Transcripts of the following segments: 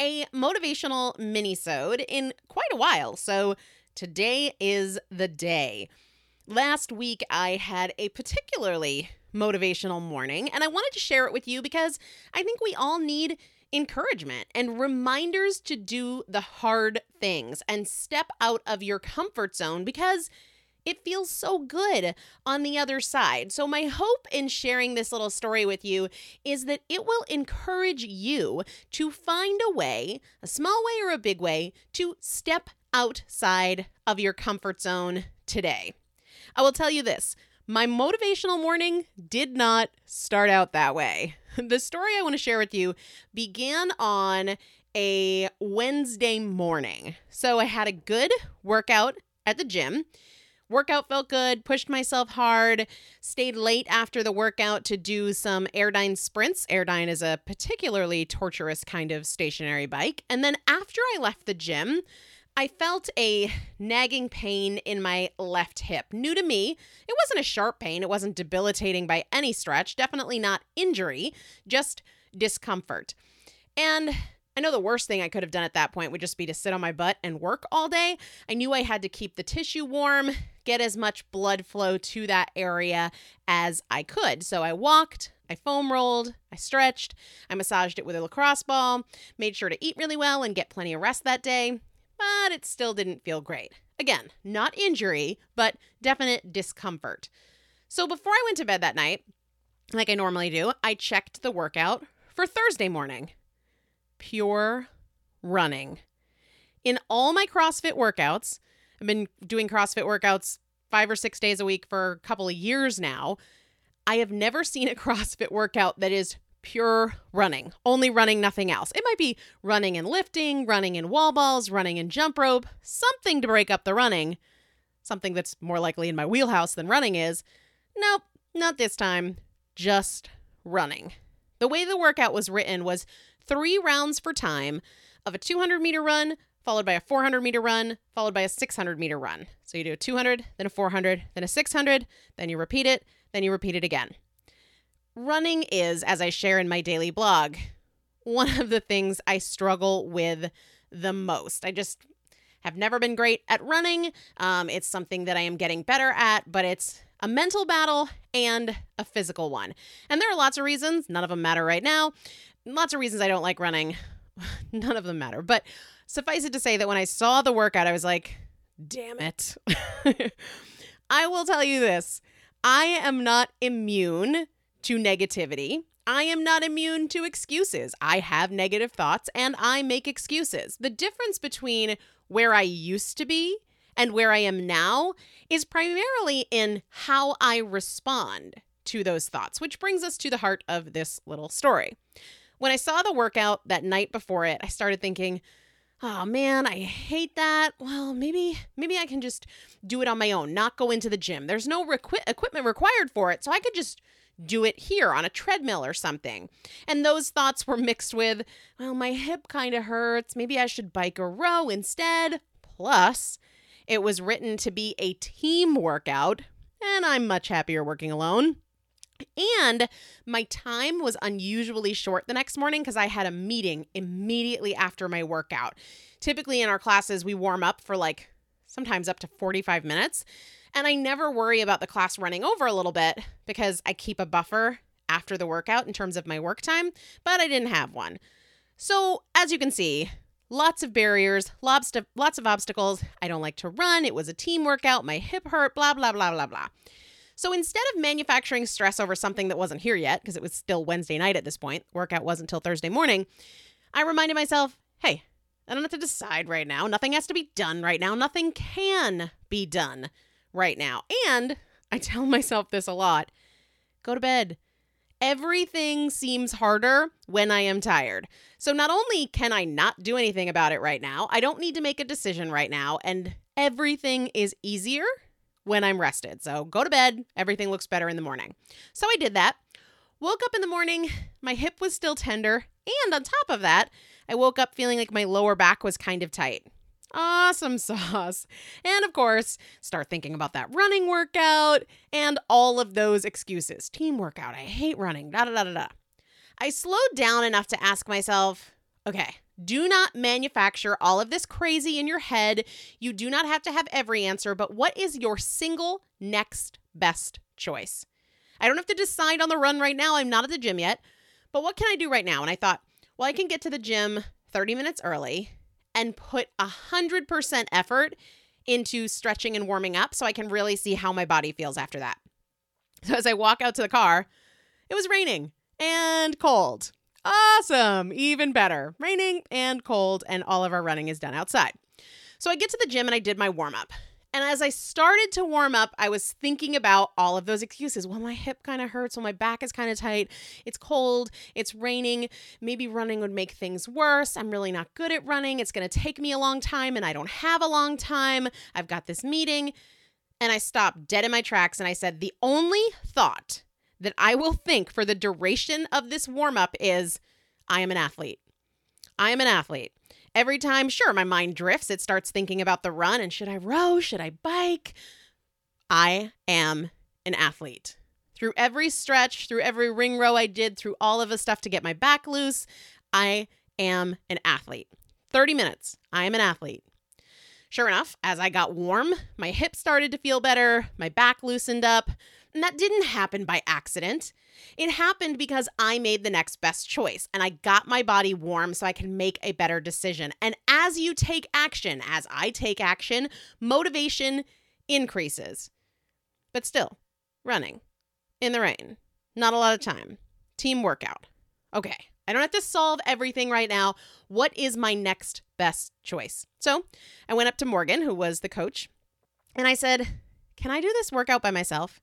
a motivational mini-sode in quite a while. So Today is the day. Last week, I had a particularly motivational morning, and I wanted to share it with you because I think we all need encouragement and reminders to do the hard things and step out of your comfort zone because it feels so good on the other side. So, my hope in sharing this little story with you is that it will encourage you to find a way, a small way or a big way, to step outside of your comfort zone today. I will tell you this my motivational morning did not start out that way. The story I want to share with you began on a Wednesday morning. So I had a good workout at the gym. Workout felt good, pushed myself hard, stayed late after the workout to do some Airdyne sprints. Airdyne is a particularly torturous kind of stationary bike. And then after I left the gym, I felt a nagging pain in my left hip. New to me, it wasn't a sharp pain, it wasn't debilitating by any stretch, definitely not injury, just discomfort. And I know the worst thing I could have done at that point would just be to sit on my butt and work all day. I knew I had to keep the tissue warm, get as much blood flow to that area as I could. So I walked, I foam rolled, I stretched, I massaged it with a lacrosse ball, made sure to eat really well and get plenty of rest that day but it still didn't feel great. Again, not injury, but definite discomfort. So before I went to bed that night, like I normally do, I checked the workout for Thursday morning. Pure running. In all my CrossFit workouts, I've been doing CrossFit workouts five or six days a week for a couple of years now. I have never seen a CrossFit workout that is pure running, only running, nothing else. It might be running and lifting, running in wall balls, running in jump rope, something to break up the running, something that's more likely in my wheelhouse than running is. Nope, not this time, just running. The way the workout was written was three rounds for time of a 200 meter run, followed by a 400 meter run, followed by a 600 meter run. So you do a 200, then a 400, then a 600, then you repeat it, then you repeat it again. Running is, as I share in my daily blog, one of the things I struggle with the most. I just have never been great at running. Um, it's something that I am getting better at, but it's a mental battle and a physical one. And there are lots of reasons, none of them matter right now. Lots of reasons I don't like running. none of them matter. But suffice it to say that when I saw the workout, I was like, damn it. I will tell you this I am not immune to negativity. I am not immune to excuses. I have negative thoughts and I make excuses. The difference between where I used to be and where I am now is primarily in how I respond to those thoughts, which brings us to the heart of this little story. When I saw the workout that night before it, I started thinking, oh man i hate that well maybe maybe i can just do it on my own not go into the gym there's no requi- equipment required for it so i could just do it here on a treadmill or something. And those thoughts were mixed with, well, my hip kind of hurts. Maybe I should bike a row instead. Plus, it was written to be a team workout, and I'm much happier working alone. And my time was unusually short the next morning because I had a meeting immediately after my workout. Typically, in our classes, we warm up for like sometimes up to 45 minutes. And I never worry about the class running over a little bit because I keep a buffer after the workout in terms of my work time, but I didn't have one. So, as you can see, lots of barriers, lots of, lots of obstacles. I don't like to run. It was a team workout. My hip hurt, blah, blah, blah, blah, blah. So instead of manufacturing stress over something that wasn't here yet, because it was still Wednesday night at this point, workout wasn't until Thursday morning, I reminded myself, hey, I don't have to decide right now. Nothing has to be done right now. Nothing can be done right now. And I tell myself this a lot go to bed. Everything seems harder when I am tired. So not only can I not do anything about it right now, I don't need to make a decision right now, and everything is easier when I'm rested. So go to bed, everything looks better in the morning. So I did that. Woke up in the morning, my hip was still tender, and on top of that, I woke up feeling like my lower back was kind of tight. Awesome sauce. And of course, start thinking about that running workout and all of those excuses. Team workout, I hate running, da da da da da. I slowed down enough to ask myself, okay, Do not manufacture all of this crazy in your head. You do not have to have every answer, but what is your single next best choice? I don't have to decide on the run right now. I'm not at the gym yet, but what can I do right now? And I thought, well, I can get to the gym 30 minutes early and put 100% effort into stretching and warming up so I can really see how my body feels after that. So as I walk out to the car, it was raining and cold. Awesome. Even better. Raining and cold, and all of our running is done outside. So I get to the gym and I did my warm up. And as I started to warm up, I was thinking about all of those excuses. Well, my hip kind of hurts. Well, my back is kind of tight. It's cold. It's raining. Maybe running would make things worse. I'm really not good at running. It's going to take me a long time, and I don't have a long time. I've got this meeting. And I stopped dead in my tracks and I said, The only thought that I will think for the duration of this warm up is I am an athlete. I am an athlete. Every time, sure, my mind drifts. It starts thinking about the run and should I row? Should I bike? I am an athlete. Through every stretch, through every ring row I did, through all of the stuff to get my back loose, I am an athlete. 30 minutes, I am an athlete. Sure enough, as I got warm, my hips started to feel better, my back loosened up, and that didn't happen by accident. It happened because I made the next best choice and I got my body warm so I can make a better decision. And as you take action, as I take action, motivation increases. But still, running in the rain, not a lot of time, team workout. Okay, I don't have to solve everything right now. What is my next best choice? So I went up to Morgan, who was the coach, and I said, Can I do this workout by myself?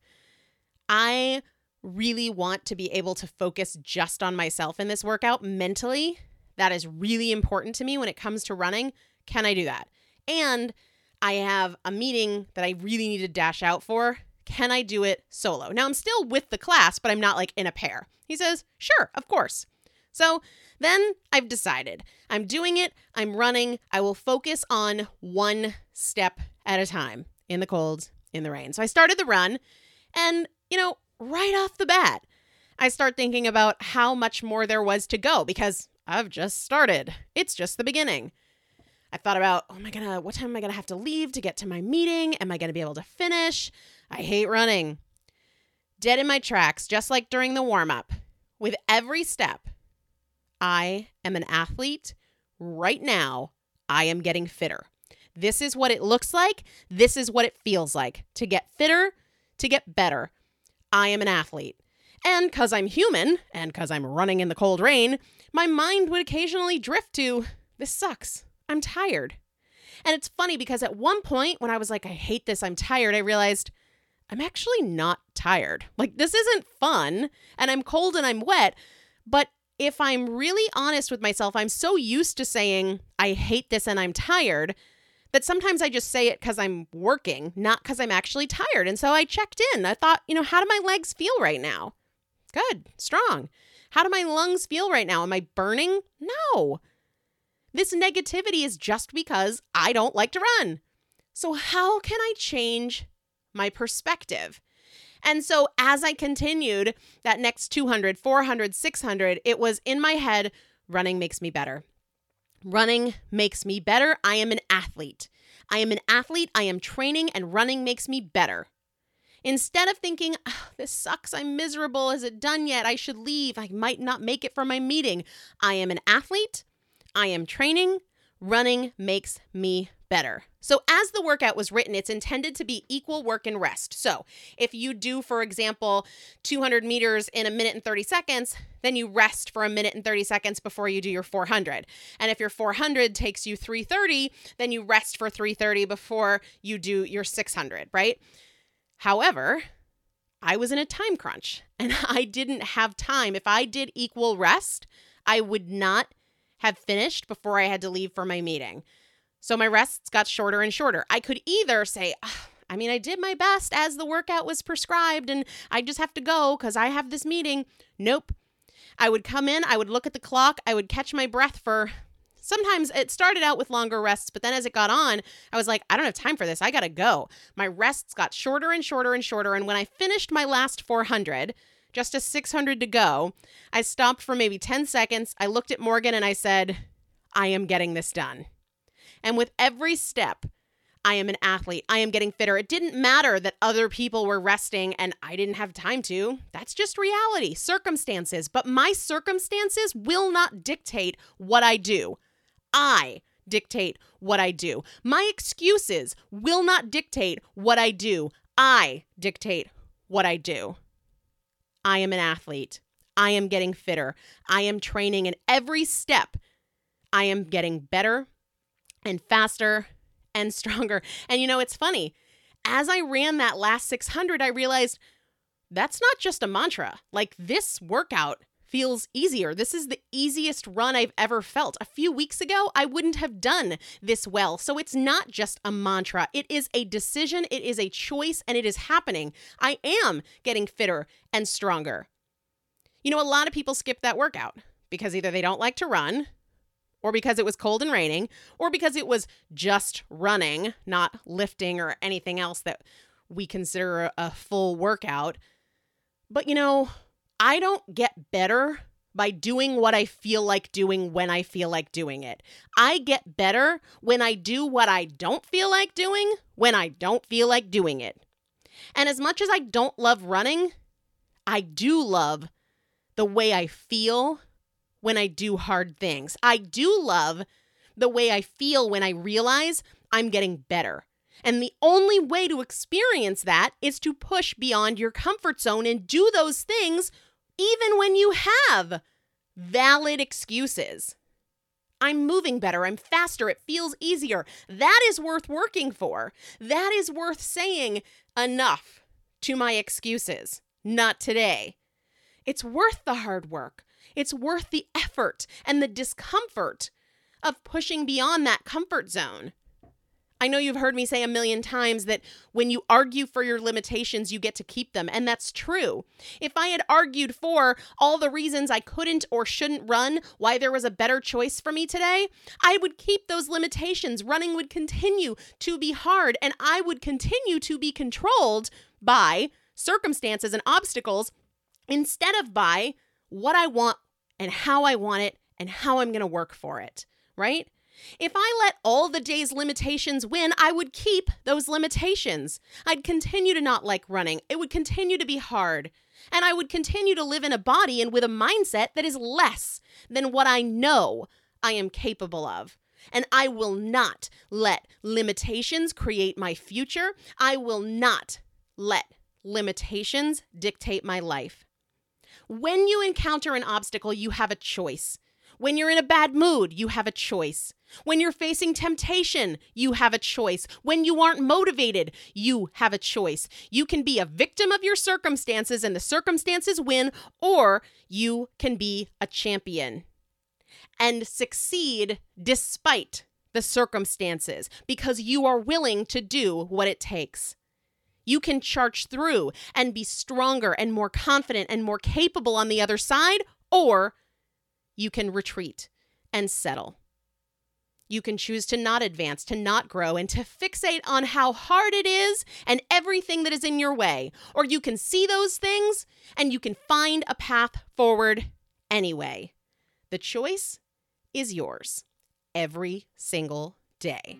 I really want to be able to focus just on myself in this workout mentally. That is really important to me when it comes to running. Can I do that? And I have a meeting that I really need to dash out for. Can I do it solo? Now I'm still with the class, but I'm not like in a pair. He says, Sure, of course. So then I've decided I'm doing it, I'm running, I will focus on one step at a time in the cold, in the rain. So I started the run, and you know, right off the bat, I start thinking about how much more there was to go because I've just started. It's just the beginning. I thought about, oh my god, what time am I gonna have to leave to get to my meeting? Am I gonna be able to finish? I hate running. Dead in my tracks, just like during the warm up. With every step, I am an athlete. Right now, I am getting fitter. This is what it looks like. This is what it feels like to get fitter, to get better. I am an athlete. And because I'm human, and because I'm running in the cold rain, my mind would occasionally drift to, this sucks. I'm tired. And it's funny because at one point when I was like, I hate this, I'm tired, I realized I'm actually not tired. Like, this isn't fun, and I'm cold and I'm wet. But if I'm really honest with myself, I'm so used to saying, I hate this and I'm tired that sometimes I just say it because I'm working, not because I'm actually tired. And so I checked in. I thought, you know, how do my legs feel right now? Good, strong. How do my lungs feel right now? Am I burning? No. This negativity is just because I don't like to run. So, how can I change my perspective? And so, as I continued that next 200, 400, 600, it was in my head running makes me better. Running makes me better. I am an athlete. I am an athlete. I am training, and running makes me better. Instead of thinking, oh, this sucks, I'm miserable, is it done yet? I should leave, I might not make it for my meeting. I am an athlete. I am training. Running makes me better. So, as the workout was written, it's intended to be equal work and rest. So, if you do, for example, 200 meters in a minute and 30 seconds, then you rest for a minute and 30 seconds before you do your 400. And if your 400 takes you 330, then you rest for 330 before you do your 600, right? However, I was in a time crunch and I didn't have time. If I did equal rest, I would not have finished before I had to leave for my meeting. So my rests got shorter and shorter. I could either say, I mean, I did my best as the workout was prescribed and I just have to go because I have this meeting. Nope. I would come in, I would look at the clock, I would catch my breath for sometimes it started out with longer rests, but then as it got on, I was like, I don't have time for this. I got to go. My rests got shorter and shorter and shorter. And when I finished my last 400, just a 600 to go, I stopped for maybe 10 seconds. I looked at Morgan and I said, I am getting this done. And with every step, I am an athlete. I am getting fitter. It didn't matter that other people were resting and I didn't have time to. That's just reality, circumstances. But my circumstances will not dictate what I do. I dictate what I do. My excuses will not dictate what I do. I dictate what I do. I am an athlete. I am getting fitter. I am training in every step. I am getting better and faster and stronger. And you know, it's funny. As I ran that last 600, I realized that's not just a mantra. Like this workout feels easier. This is the easiest run I've ever felt. A few weeks ago, I wouldn't have done this well. So it's not just a mantra, it is a decision, it is a choice, and it is happening. I am getting fitter and stronger. You know, a lot of people skip that workout because either they don't like to run, or because it was cold and raining, or because it was just running, not lifting or anything else that we consider a full workout. But you know, I don't get better by doing what I feel like doing when I feel like doing it. I get better when I do what I don't feel like doing when I don't feel like doing it. And as much as I don't love running, I do love the way I feel when I do hard things. I do love the way I feel when I realize I'm getting better. And the only way to experience that is to push beyond your comfort zone and do those things even when you have valid excuses. I'm moving better. I'm faster. It feels easier. That is worth working for. That is worth saying enough to my excuses. Not today. It's worth the hard work. It's worth the effort and the discomfort of pushing beyond that comfort zone. I know you've heard me say a million times that when you argue for your limitations, you get to keep them. And that's true. If I had argued for all the reasons I couldn't or shouldn't run, why there was a better choice for me today, I would keep those limitations. Running would continue to be hard, and I would continue to be controlled by circumstances and obstacles instead of by what I want and how I want it and how I'm going to work for it, right? If I let all the day's limitations win, I would keep those limitations. I'd continue to not like running. It would continue to be hard. And I would continue to live in a body and with a mindset that is less than what I know I am capable of. And I will not let limitations create my future. I will not let limitations dictate my life. When you encounter an obstacle, you have a choice. When you're in a bad mood, you have a choice. When you're facing temptation, you have a choice. When you aren't motivated, you have a choice. You can be a victim of your circumstances and the circumstances win, or you can be a champion and succeed despite the circumstances because you are willing to do what it takes. You can charge through and be stronger and more confident and more capable on the other side, or you can retreat and settle. You can choose to not advance, to not grow, and to fixate on how hard it is and everything that is in your way. Or you can see those things and you can find a path forward anyway. The choice is yours every single day.